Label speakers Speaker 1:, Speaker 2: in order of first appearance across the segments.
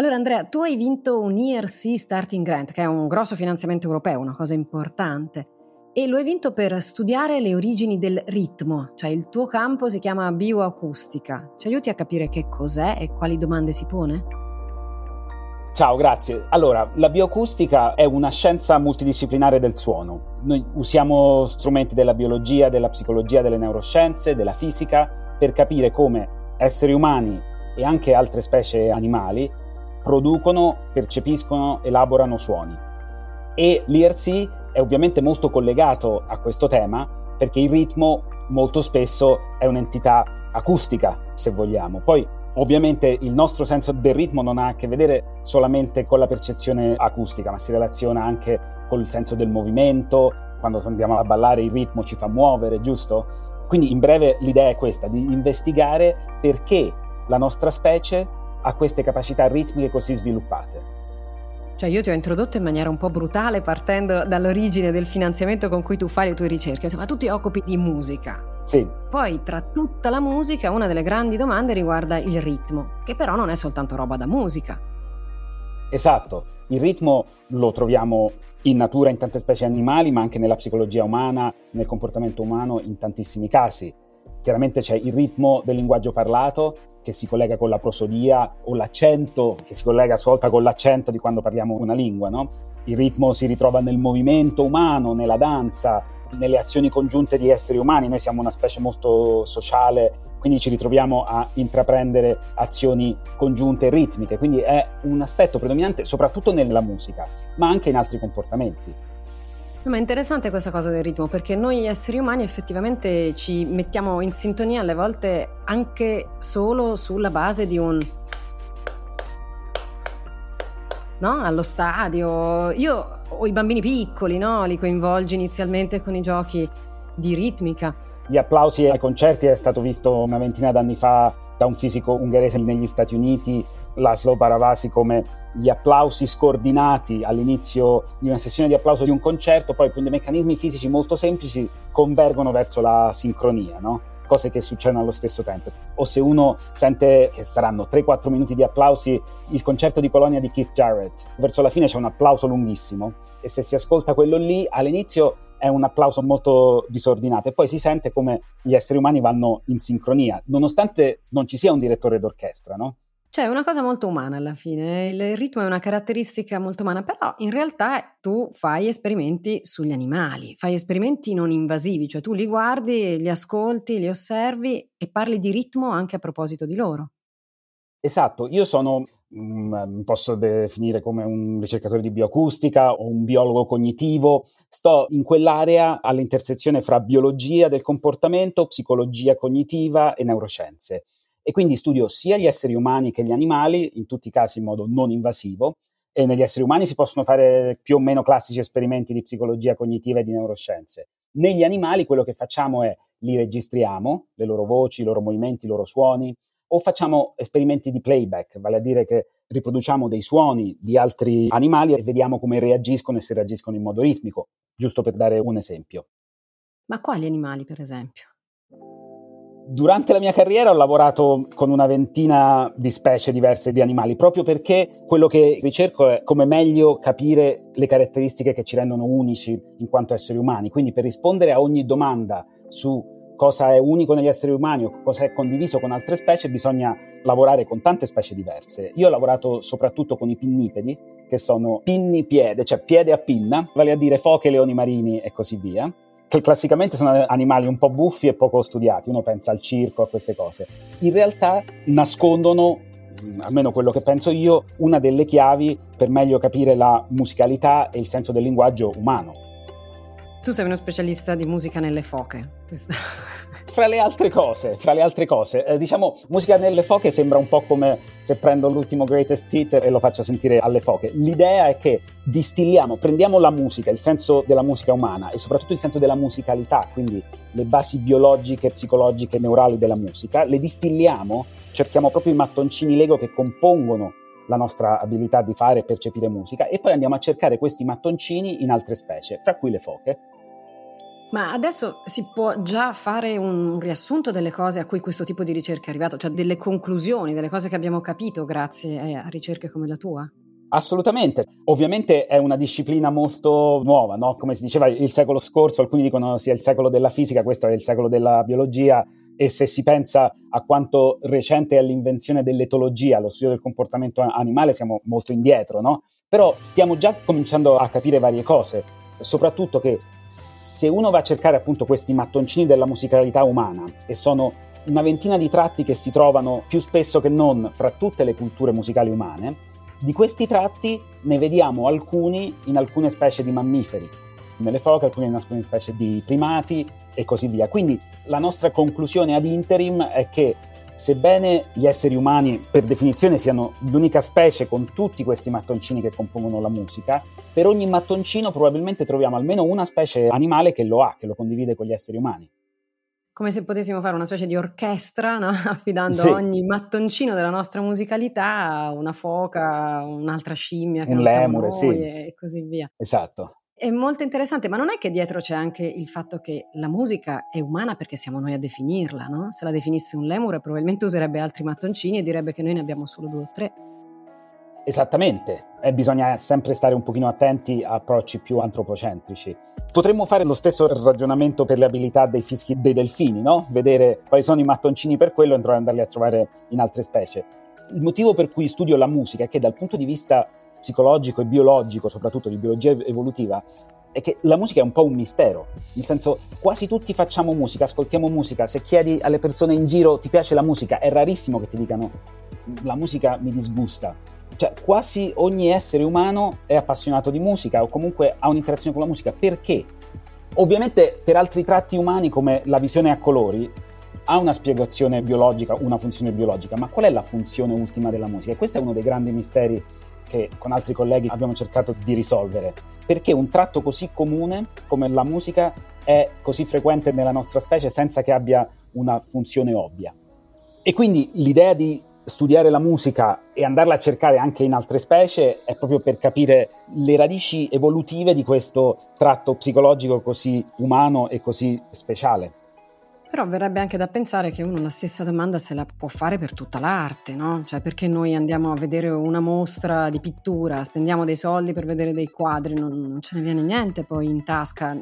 Speaker 1: Allora Andrea, tu hai vinto un ERC Starting Grant, che è un grosso finanziamento europeo, una cosa importante, e lo hai vinto per studiare le origini del ritmo, cioè il tuo campo si chiama bioacustica. Ci aiuti a capire che cos'è e quali domande si pone?
Speaker 2: Ciao, grazie. Allora, la bioacustica è una scienza multidisciplinare del suono. Noi usiamo strumenti della biologia, della psicologia, delle neuroscienze, della fisica per capire come esseri umani e anche altre specie animali producono, percepiscono, elaborano suoni. E l'IRC è ovviamente molto collegato a questo tema perché il ritmo molto spesso è un'entità acustica, se vogliamo. Poi ovviamente il nostro senso del ritmo non ha a che vedere solamente con la percezione acustica, ma si relaziona anche con il senso del movimento, quando andiamo a ballare il ritmo ci fa muovere, giusto? Quindi in breve l'idea è questa, di investigare perché la nostra specie ha queste capacità ritmiche così sviluppate.
Speaker 1: Cioè io ti ho introdotto in maniera un po' brutale partendo dall'origine del finanziamento con cui tu fai le tue ricerche, insomma tu ti occupi di musica.
Speaker 2: Sì.
Speaker 1: Poi tra tutta la musica una delle grandi domande riguarda il ritmo, che però non è soltanto roba da musica.
Speaker 2: Esatto, il ritmo lo troviamo in natura in tante specie animali, ma anche nella psicologia umana, nel comportamento umano in tantissimi casi. Chiaramente c'è il ritmo del linguaggio parlato, che si collega con la prosodia o l'accento che si collega a sua volta con l'accento di quando parliamo una lingua, no? Il ritmo si ritrova nel movimento umano, nella danza, nelle azioni congiunte di esseri umani. Noi siamo una specie molto sociale, quindi ci ritroviamo a intraprendere azioni congiunte ritmiche, quindi è un aspetto predominante soprattutto nella musica, ma anche in altri comportamenti.
Speaker 1: Ma è interessante questa cosa del ritmo perché noi esseri umani effettivamente ci mettiamo in sintonia alle volte anche solo sulla base di un... No? Allo stadio. Io ho i bambini piccoli, no? Li coinvolgi inizialmente con i giochi di ritmica.
Speaker 2: Gli applausi ai concerti è stato visto una ventina d'anni fa da un fisico ungherese negli Stati Uniti Laszlo Paravasi come gli applausi scordinati all'inizio di una sessione di applauso di un concerto, poi dei meccanismi fisici molto semplici convergono verso la sincronia, no? cose che succedono allo stesso tempo. O se uno sente che saranno 3-4 minuti di applausi, il concerto di Colonia di Keith Jarrett, verso la fine c'è un applauso lunghissimo e se si ascolta quello lì all'inizio è un applauso molto disordinato e poi si sente come gli esseri umani vanno in sincronia, nonostante non ci sia un direttore d'orchestra, no?
Speaker 1: Cioè, è una cosa molto umana alla fine. Il ritmo è una caratteristica molto umana, però in realtà tu fai esperimenti sugli animali, fai esperimenti non invasivi, cioè tu li guardi, li ascolti, li osservi e parli di ritmo anche a proposito di loro.
Speaker 2: Esatto, io sono, mm, posso definire come un ricercatore di bioacustica o un biologo cognitivo, sto in quell'area all'intersezione fra biologia del comportamento, psicologia cognitiva e neuroscienze e quindi studio sia gli esseri umani che gli animali, in tutti i casi in modo non invasivo, e negli esseri umani si possono fare più o meno classici esperimenti di psicologia cognitiva e di neuroscienze. Negli animali quello che facciamo è li registriamo, le loro voci, i loro movimenti, i loro suoni, o facciamo esperimenti di playback, vale a dire che riproduciamo dei suoni di altri animali e vediamo come reagiscono e se reagiscono in modo ritmico, giusto per dare un esempio.
Speaker 1: Ma quali animali, per esempio?
Speaker 2: Durante la mia carriera ho lavorato con una ventina di specie diverse di animali, proprio perché quello che ricerco è come meglio capire le caratteristiche che ci rendono unici in quanto esseri umani. Quindi per rispondere a ogni domanda su cosa è unico negli esseri umani o cosa è condiviso con altre specie, bisogna lavorare con tante specie diverse. Io ho lavorato soprattutto con i pinnipedi, che sono pinni piede, cioè piede a pinna, vale a dire foche, leoni marini e così via che classicamente sono animali un po' buffi e poco studiati, uno pensa al circo, a queste cose. In realtà nascondono, mm, almeno quello che penso io, una delle chiavi per meglio capire la musicalità e il senso del linguaggio umano.
Speaker 1: Tu sei uno specialista di musica nelle foche.
Speaker 2: Fra le altre cose, fra le altre cose, eh, diciamo, musica nelle foche sembra un po' come se prendo l'ultimo greatest hit e lo faccio sentire alle foche. L'idea è che distilliamo, prendiamo la musica, il senso della musica umana e soprattutto il senso della musicalità, quindi le basi biologiche, psicologiche, neurali della musica, le distilliamo, cerchiamo proprio i mattoncini Lego che compongono la nostra abilità di fare e percepire musica e poi andiamo a cercare questi mattoncini in altre specie, fra cui le foche.
Speaker 1: Ma adesso si può già fare un riassunto delle cose a cui questo tipo di ricerca è arrivato, cioè delle conclusioni, delle cose che abbiamo capito grazie a ricerche come la tua?
Speaker 2: Assolutamente, ovviamente è una disciplina molto nuova, no? come si diceva il secolo scorso, alcuni dicono sia il secolo della fisica, questo è il secolo della biologia e se si pensa a quanto recente è l'invenzione dell'etologia, lo studio del comportamento animale, siamo molto indietro, no? Però stiamo già cominciando a capire varie cose, soprattutto che se uno va a cercare appunto questi mattoncini della musicalità umana, e sono una ventina di tratti che si trovano più spesso che non fra tutte le culture musicali umane, di questi tratti ne vediamo alcuni in alcune specie di mammiferi, nelle foche, alcune in alcune specie di primati e così via. Quindi la nostra conclusione ad interim è che sebbene gli esseri umani per definizione siano l'unica specie con tutti questi mattoncini che compongono la musica, per ogni mattoncino probabilmente troviamo almeno una specie animale che lo ha, che lo condivide con gli esseri umani.
Speaker 1: Come se potessimo fare una specie di orchestra, no? affidando sì. ogni mattoncino della nostra musicalità a una foca, un'altra scimmia che Un non lemure, noi, sì. e così via.
Speaker 2: Esatto.
Speaker 1: È molto interessante, ma non è che dietro c'è anche il fatto che la musica è umana perché siamo noi a definirla, no? Se la definisse un lemure probabilmente userebbe altri mattoncini e direbbe che noi ne abbiamo solo due o tre.
Speaker 2: Esattamente, e bisogna sempre stare un pochino attenti a approcci più antropocentrici. Potremmo fare lo stesso ragionamento per le abilità dei fischi dei delfini, no? Vedere quali sono i mattoncini per quello e andarli a trovare in altre specie. Il motivo per cui studio la musica è che dal punto di vista psicologico e biologico, soprattutto di biologia evolutiva, è che la musica è un po' un mistero, nel senso quasi tutti facciamo musica, ascoltiamo musica, se chiedi alle persone in giro ti piace la musica, è rarissimo che ti dicano la musica mi disgusta. Cioè quasi ogni essere umano è appassionato di musica o comunque ha un'interazione con la musica. Perché? Ovviamente per altri tratti umani come la visione a colori ha una spiegazione biologica, una funzione biologica, ma qual è la funzione ultima della musica? questo è uno dei grandi misteri che con altri colleghi abbiamo cercato di risolvere. Perché un tratto così comune come la musica è così frequente nella nostra specie senza che abbia una funzione ovvia. E quindi l'idea di studiare la musica e andarla a cercare anche in altre specie è proprio per capire le radici evolutive di questo tratto psicologico così umano e così speciale.
Speaker 1: Però verrebbe anche da pensare che uno la stessa domanda se la può fare per tutta l'arte, no? Cioè perché noi andiamo a vedere una mostra di pittura, spendiamo dei soldi per vedere dei quadri, non, non ce ne viene niente poi in tasca.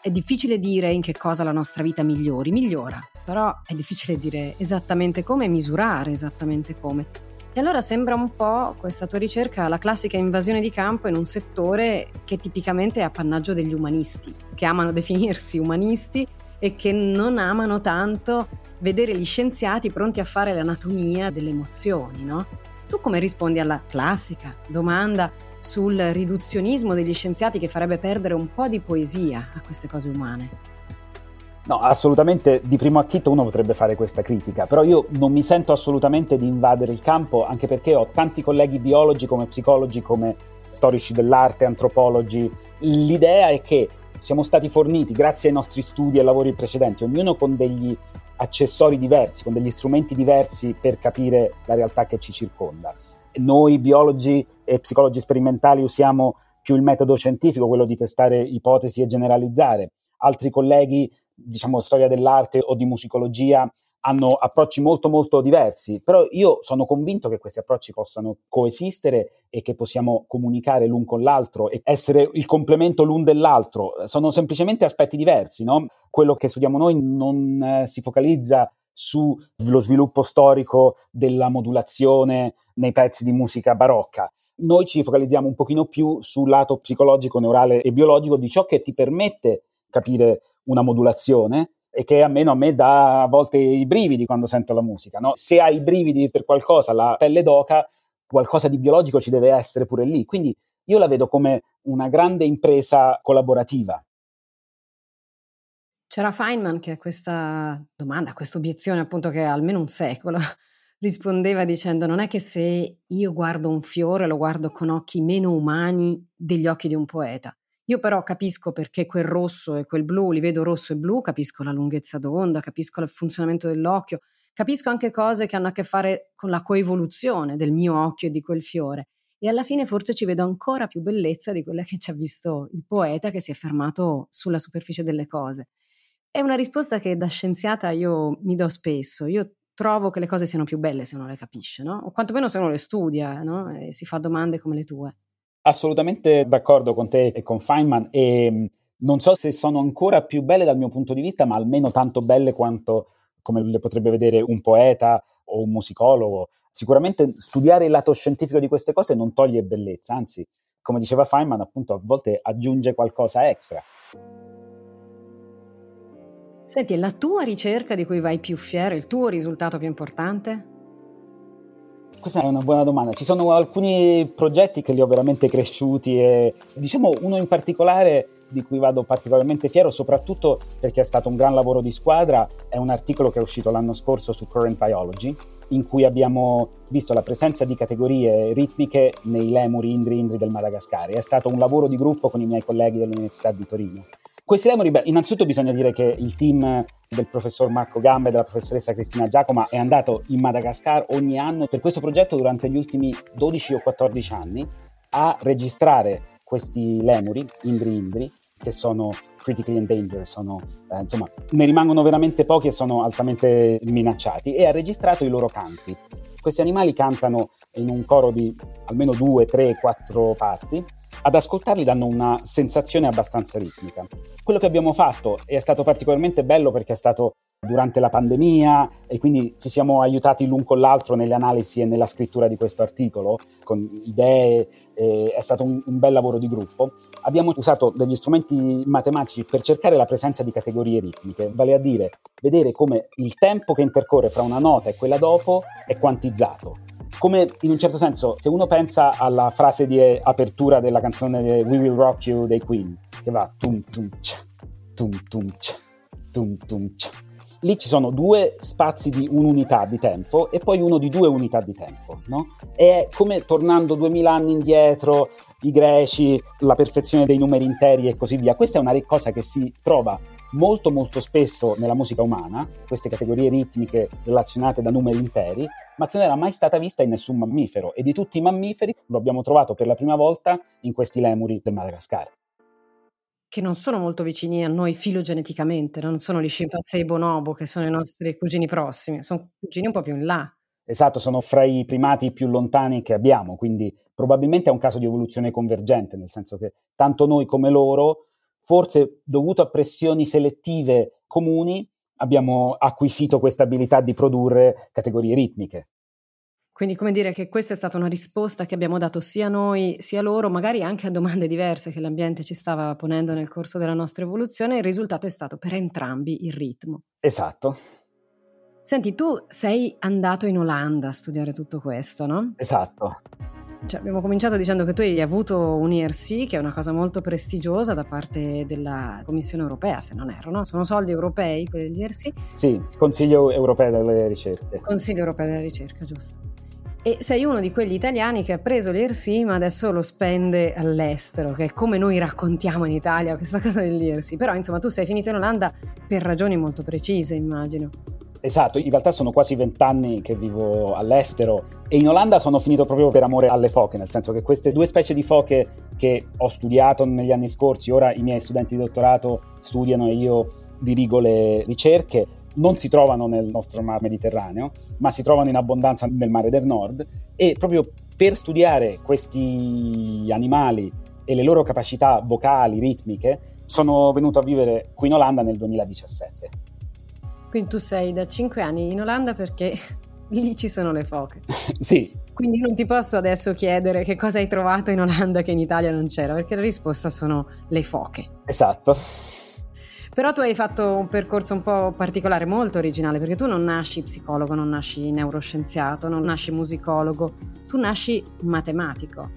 Speaker 1: È difficile dire in che cosa la nostra vita migliori, migliora, però è difficile dire esattamente come e misurare esattamente come. E allora sembra un po' questa tua ricerca la classica invasione di campo in un settore che tipicamente è appannaggio degli umanisti, che amano definirsi umanisti e che non amano tanto vedere gli scienziati pronti a fare l'anatomia delle emozioni, no? Tu come rispondi alla classica domanda sul riduzionismo degli scienziati che farebbe perdere un po' di poesia a queste cose umane?
Speaker 2: No, assolutamente di primo acchito uno potrebbe fare questa critica, però io non mi sento assolutamente di invadere il campo, anche perché ho tanti colleghi biologi come psicologi, come storici dell'arte, antropologi. L'idea è che siamo stati forniti, grazie ai nostri studi e lavori precedenti, ognuno con degli accessori diversi, con degli strumenti diversi per capire la realtà che ci circonda. Noi biologi e psicologi sperimentali usiamo più il metodo scientifico, quello di testare ipotesi e generalizzare. Altri colleghi, diciamo storia dell'arte o di musicologia, hanno approcci molto molto diversi, però io sono convinto che questi approcci possano coesistere e che possiamo comunicare l'un con l'altro e essere il complemento l'un dell'altro. Sono semplicemente aspetti diversi, no? Quello che studiamo noi non eh, si focalizza sullo sviluppo storico della modulazione nei pezzi di musica barocca. Noi ci focalizziamo un pochino più sul lato psicologico, neurale e biologico di ciò che ti permette capire una modulazione e che almeno a me dà a volte i brividi quando sento la musica. No? Se hai i brividi per qualcosa, la pelle d'oca, qualcosa di biologico ci deve essere pure lì. Quindi io la vedo come una grande impresa collaborativa.
Speaker 1: C'era Feynman che a questa domanda, a questa obiezione appunto che ha almeno un secolo, rispondeva dicendo non è che se io guardo un fiore lo guardo con occhi meno umani degli occhi di un poeta. Io però capisco perché quel rosso e quel blu, li vedo rosso e blu, capisco la lunghezza d'onda, capisco il funzionamento dell'occhio, capisco anche cose che hanno a che fare con la coevoluzione del mio occhio e di quel fiore. E alla fine forse ci vedo ancora più bellezza di quella che ci ha visto il poeta che si è fermato sulla superficie delle cose. È una risposta che da scienziata io mi do spesso. Io trovo che le cose siano più belle se non le capisce, no? O quantomeno se non le studia, no? E si fa domande come le tue.
Speaker 2: Assolutamente d'accordo con te e con Feynman e mm, non so se sono ancora più belle dal mio punto di vista, ma almeno tanto belle quanto come le potrebbe vedere un poeta o un musicologo. Sicuramente studiare il lato scientifico di queste cose non toglie bellezza, anzi, come diceva Feynman, appunto a volte aggiunge qualcosa extra.
Speaker 1: Senti, la tua ricerca di cui vai più fiero, il tuo risultato più importante?
Speaker 2: Questa è una buona domanda. Ci sono alcuni progetti che li ho veramente cresciuti e diciamo uno in particolare di cui vado particolarmente fiero, soprattutto perché è stato un gran lavoro di squadra, è un articolo che è uscito l'anno scorso su Current Biology, in cui abbiamo visto la presenza di categorie ritmiche nei lemuri indri-indri del Madagascar. È stato un lavoro di gruppo con i miei colleghi dell'Università di Torino. Questi lemuri, beh, innanzitutto bisogna dire che il team del professor Marco Gamba e della professoressa Cristina Giacoma è andato in Madagascar ogni anno per questo progetto durante gli ultimi 12 o 14 anni a registrare questi lemuri, indri-indri, che sono critically endangered, sono, eh, insomma, ne rimangono veramente pochi e sono altamente minacciati, e ha registrato i loro canti. Questi animali cantano in un coro di almeno due, tre, quattro parti ad ascoltarli danno una sensazione abbastanza ritmica. Quello che abbiamo fatto è stato particolarmente bello perché è stato durante la pandemia e quindi ci siamo aiutati l'un con l'altro nelle analisi e nella scrittura di questo articolo con idee, eh, è stato un, un, bel lavoro di gruppo. Abbiamo usato degli strumenti matematici per cercare la presenza di categorie ritmiche, vale a dire vedere come il tempo che intercorre fra una nota e quella dopo è quantizzato come in un certo senso, se uno pensa alla frase di apertura della canzone We Will Rock You dei Queen, che va tum tum cia, tum tum cia, tum tum cia. Lì ci sono due spazi di un'unità di tempo e poi uno di due unità di tempo, no? È come tornando duemila anni indietro, i greci, la perfezione dei numeri interi e così via. Questa è una cosa che si trova molto molto spesso nella musica umana, queste categorie ritmiche relazionate da numeri interi, ma che non era mai stata vista in nessun mammifero e di tutti i mammiferi lo abbiamo trovato per la prima volta in questi lemuri del Madagascar.
Speaker 1: Che non sono molto vicini a noi filogeneticamente, non sono gli scimpanzé bonobo che sono i nostri cugini prossimi, sono cugini un po' più in là.
Speaker 2: Esatto, sono fra i primati più lontani che abbiamo, quindi probabilmente è un caso di evoluzione convergente, nel senso che tanto noi come loro forse dovuto a pressioni selettive comuni, abbiamo acquisito questa abilità di produrre categorie ritmiche.
Speaker 1: Quindi come dire che questa è stata una risposta che abbiamo dato sia noi sia loro, magari anche a domande diverse che l'ambiente ci stava ponendo nel corso della nostra evoluzione, il risultato è stato per entrambi il ritmo.
Speaker 2: Esatto.
Speaker 1: Senti, tu sei andato in Olanda a studiare tutto questo, no?
Speaker 2: Esatto.
Speaker 1: Cioè, abbiamo cominciato dicendo che tu hai avuto un IRC, che è una cosa molto prestigiosa da parte della Commissione europea, se non erro, no? Sono soldi europei quelli degli IRC?
Speaker 2: Sì, Consiglio europeo delle ricerche.
Speaker 1: Consiglio europeo della ricerca, giusto. E sei uno di quegli italiani che ha preso l'IRC ma adesso lo spende all'estero, che è come noi raccontiamo in Italia questa cosa dell'IRC. Però insomma tu sei finito in Olanda per ragioni molto precise, immagino.
Speaker 2: Esatto, in realtà sono quasi vent'anni che vivo all'estero e in Olanda sono finito proprio per amore alle foche, nel senso che queste due specie di foche che ho studiato negli anni scorsi, ora i miei studenti di dottorato studiano e io dirigo le ricerche, non si trovano nel nostro mar Mediterraneo, ma si trovano in abbondanza nel mare del nord e proprio per studiare questi animali e le loro capacità vocali, ritmiche, sono venuto a vivere qui in Olanda nel 2017.
Speaker 1: Quindi tu sei da 5 anni in Olanda perché lì ci sono le foche.
Speaker 2: sì.
Speaker 1: Quindi non ti posso adesso chiedere che cosa hai trovato in Olanda che in Italia non c'era, perché la risposta sono le foche.
Speaker 2: Esatto.
Speaker 1: Però tu hai fatto un percorso un po' particolare, molto originale, perché tu non nasci psicologo, non nasci neuroscienziato, non nasci musicologo, tu nasci matematico.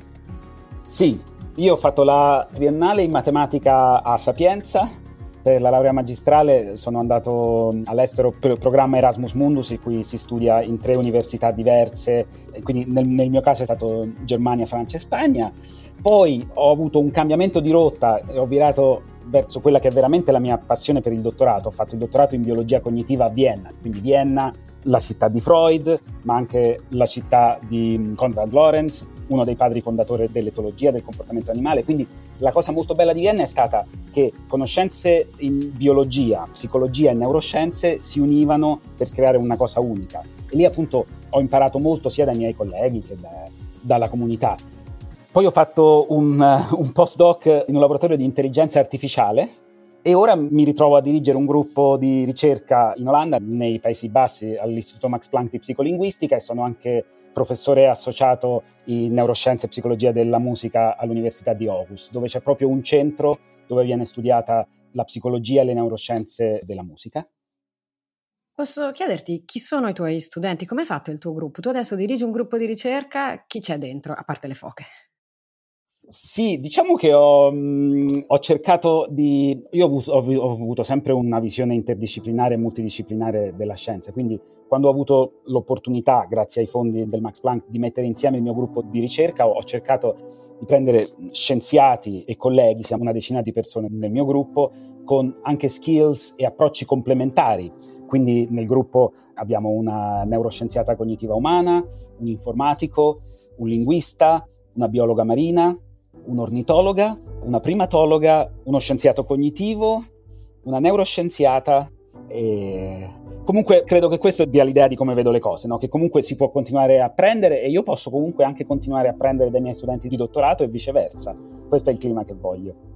Speaker 2: Sì, io ho fatto la triennale in matematica a Sapienza per la laurea magistrale sono andato all'estero per il programma Erasmus Mundus, in cui si studia in tre università diverse, quindi nel, nel mio caso è stato Germania, Francia e Spagna. Poi ho avuto un cambiamento di rotta e ho virato verso quella che è veramente la mia passione per il dottorato. Ho fatto il dottorato in biologia cognitiva a Vienna, quindi Vienna, la città di Freud, ma anche la città di Konrad Lorenz, uno dei padri fondatori dell'etologia del comportamento animale. Quindi la cosa molto bella di Vienna è stata che conoscenze in biologia, psicologia e neuroscienze si univano per creare una cosa unica. E lì appunto ho imparato molto sia dai miei colleghi che da, dalla comunità. Poi ho fatto un, un postdoc in un laboratorio di intelligenza artificiale e ora mi ritrovo a dirigere un gruppo di ricerca in Olanda, nei Paesi Bassi, all'Istituto Max Planck di Psicolinguistica e sono anche professore associato in neuroscienze e psicologia della musica all'Università di Aarhus, dove c'è proprio un centro dove viene studiata la psicologia e le neuroscienze della musica.
Speaker 1: Posso chiederti chi sono i tuoi studenti? Come è fatto il tuo gruppo? Tu adesso dirigi un gruppo di ricerca, chi c'è dentro, a parte le foche?
Speaker 2: Sì, diciamo che ho, mh, mm, ho cercato di... Io ho avuto, ho avuto, sempre una visione interdisciplinare e multidisciplinare della scienza, quindi quando ho avuto l'opportunità, grazie ai fondi del Max Planck, di mettere insieme il mio gruppo di ricerca, ho cercato di prendere scienziati e colleghi, siamo una decina di persone nel mio gruppo, con anche skills e approcci complementari. Quindi nel gruppo abbiamo una neuroscienziata cognitiva umana, un informatico, un linguista, una biologa marina, un'ornitologa, una primatologa, uno scienziato cognitivo, una neuroscienziata e Comunque credo che questo dia l'idea di come vedo le cose, no? che comunque si può continuare a apprendere e io posso comunque anche continuare a apprendere dai miei studenti di dottorato e viceversa. Questo è il clima che voglio.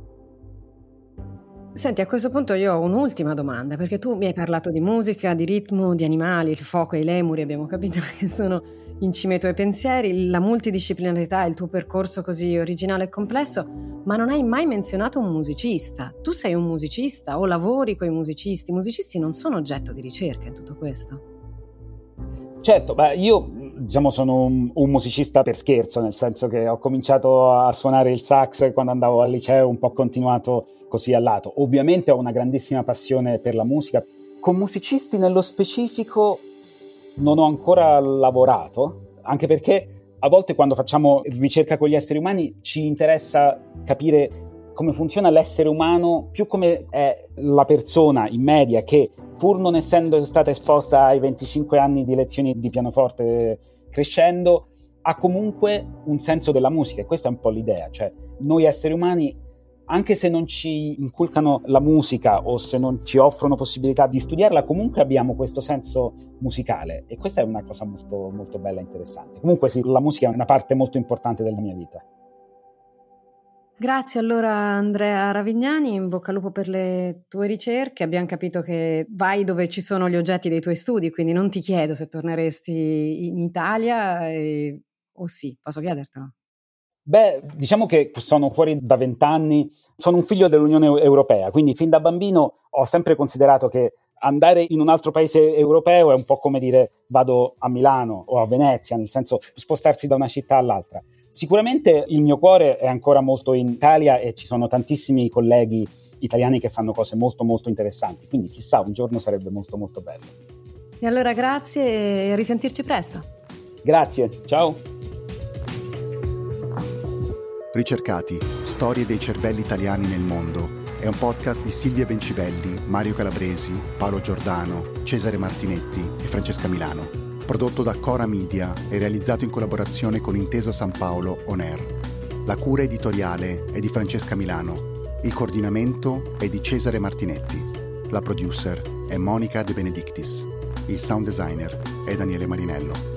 Speaker 1: Senti, a questo punto io ho un'ultima domanda, perché tu mi hai parlato di musica, di ritmo, di animali, il fuoco e i lemuri, abbiamo capito che sono in cima ai tuoi pensieri, la multidisciplinarità, il tuo percorso così originale e complesso, ma non hai mai menzionato un musicista. Tu sei un musicista o lavori con i musicisti? I musicisti non sono oggetto di ricerca in tutto questo.
Speaker 2: Certo, beh, io diciamo, sono un, un, musicista per scherzo, nel senso che ho cominciato a suonare il sax quando andavo al liceo, un po' continuato così al lato. Ovviamente ho una grandissima passione per la musica. Con musicisti nello specifico non ho ancora lavorato, anche perché a volte quando facciamo ricerca con gli esseri umani ci interessa capire come funziona l'essere umano, più come è la persona in media che pur non essendo stata esposta ai 25 anni di lezioni di pianoforte crescendo, ha comunque un senso della musica e questa è un po' l'idea, cioè noi esseri umani anche se non ci inculcano la musica o se non ci offrono possibilità di studiarla, comunque abbiamo questo senso musicale e questa è una cosa molto, molto bella e interessante. Comunque sì, la musica è una parte molto importante della mia vita.
Speaker 1: Grazie allora Andrea Ravignani, in bocca al lupo per le tue ricerche. Abbiamo capito che vai dove ci sono gli oggetti dei tuoi studi, quindi non ti chiedo se torneresti in Italia e... o sì, posso chiedertelo?
Speaker 2: Beh, diciamo che sono fuori da vent'anni, sono un figlio dell'Unione Europea, quindi fin da bambino ho sempre considerato che andare in un altro paese europeo è un po' come dire vado a Milano o a Venezia, nel senso spostarsi da una città all'altra. Sicuramente il mio cuore è ancora molto in Italia e ci sono tantissimi colleghi italiani che fanno cose molto molto interessanti, quindi chissà un giorno sarebbe molto molto bello.
Speaker 1: E allora grazie e a risentirci presto.
Speaker 2: Grazie, ciao.
Speaker 3: Ricercati, storie dei cervelli italiani nel mondo è un podcast di Silvia Bencivelli, Mario Calabresi, Paolo Giordano, Cesare Martinetti e Francesca Milano. Prodotto da Cora Media e realizzato in collaborazione con Intesa San Paolo On Air. La cura editoriale è di Francesca Milano. Il coordinamento è di Cesare Martinetti. La producer è Monica De Benedictis. Il sound designer è Daniele Marinello.